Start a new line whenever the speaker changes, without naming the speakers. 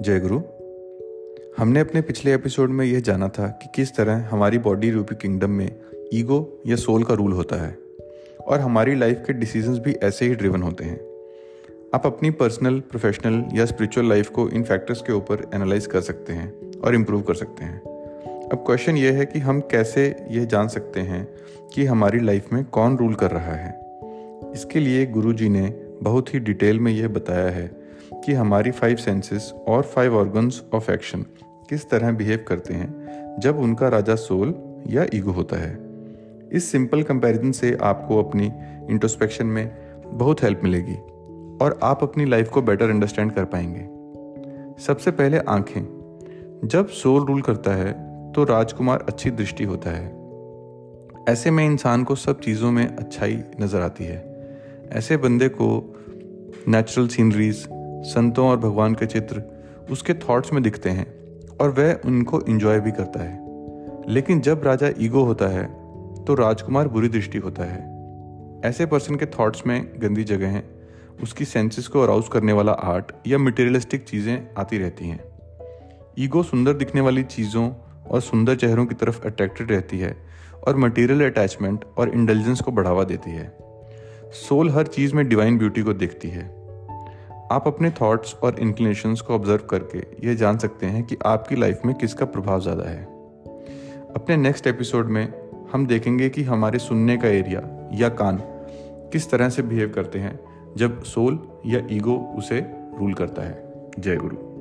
जय गुरु हमने अपने पिछले एपिसोड में यह जाना था कि किस तरह हमारी बॉडी रूपी किंगडम में ईगो या सोल का रूल होता है और हमारी लाइफ के डिसीजंस भी ऐसे ही ड्रिवन होते हैं। आप अपनी पर्सनल प्रोफेशनल या स्पिरिचुअल लाइफ को इन फैक्टर्स के ऊपर एनालाइज कर सकते हैं और इम्प्रूव कर सकते हैं। अब क्वेश्चन ये है कि हम कैसे यह जान सकते हैं कि हमारी लाइफ में कौन रूल कर रहा है। इसके लिए गुरु जी ने बहुत ही डिटेल में यह बताया है कि हमारी फाइव सेंसेस और फाइव ऑर्गन्स ऑफ़ एक्शन किस तरह बिहेव करते हैं जब उनका राजा सोल या ईगो होता है। इस सिंपल कंपैरिजन से आपको अपनी इंट्रोस्पेक्शन में बहुत हेल्प मिलेगी और आप अपनी लाइफ को बेटर अंडरस्टैंड कर पाएँगे। सबसे पहले आँखें। जब सोल रूल करता है तो राजकुमार अच्छी दृष्टि होता है। ऐसे में इंसान को सब चीज़ों में अच्छाई नज़र आती है। ऐसे बंदे को नेचुरल सीनरीज संतों और भगवान के चित्र उसके थॉट्स में दिखते हैं और वह उनको इंजॉय भी करता है। लेकिन जब राजा ईगो होता है तो राजकुमार बुरी दृष्टि होता है। ऐसे पर्सन के थॉट्स में गंदी जगह हैं। उसकी सेंसेस को अराउज करने वाला आर्ट या मटेरियलिस्टिक चीज़ें आती रहती हैं। ईगो सुंदर दिखने वाली चीज़ों और सुंदर चेहरों की तरफ़ अट्रैक्टेड रहती है और मटेरियल अटैचमेंट और इंटेलिजेंस को बढ़ावा देती है। सोल हर चीज़ में डिवाइन ब्यूटी को देखती है। आप अपने थॉट्स और इंक्लिनेशंस को ऑब्ज़र्व करके ये जान सकते हैं कि आपकी लाइफ में किसका प्रभाव ज़्यादा है। अपने नेक्स्ट एपिसोड में हम देखेंगे कि हमारे सुनने का एरिया या कान किस तरह से बिहेव करते हैं, जब सोल या ईगो उसे रूल करता है। जय गुरु।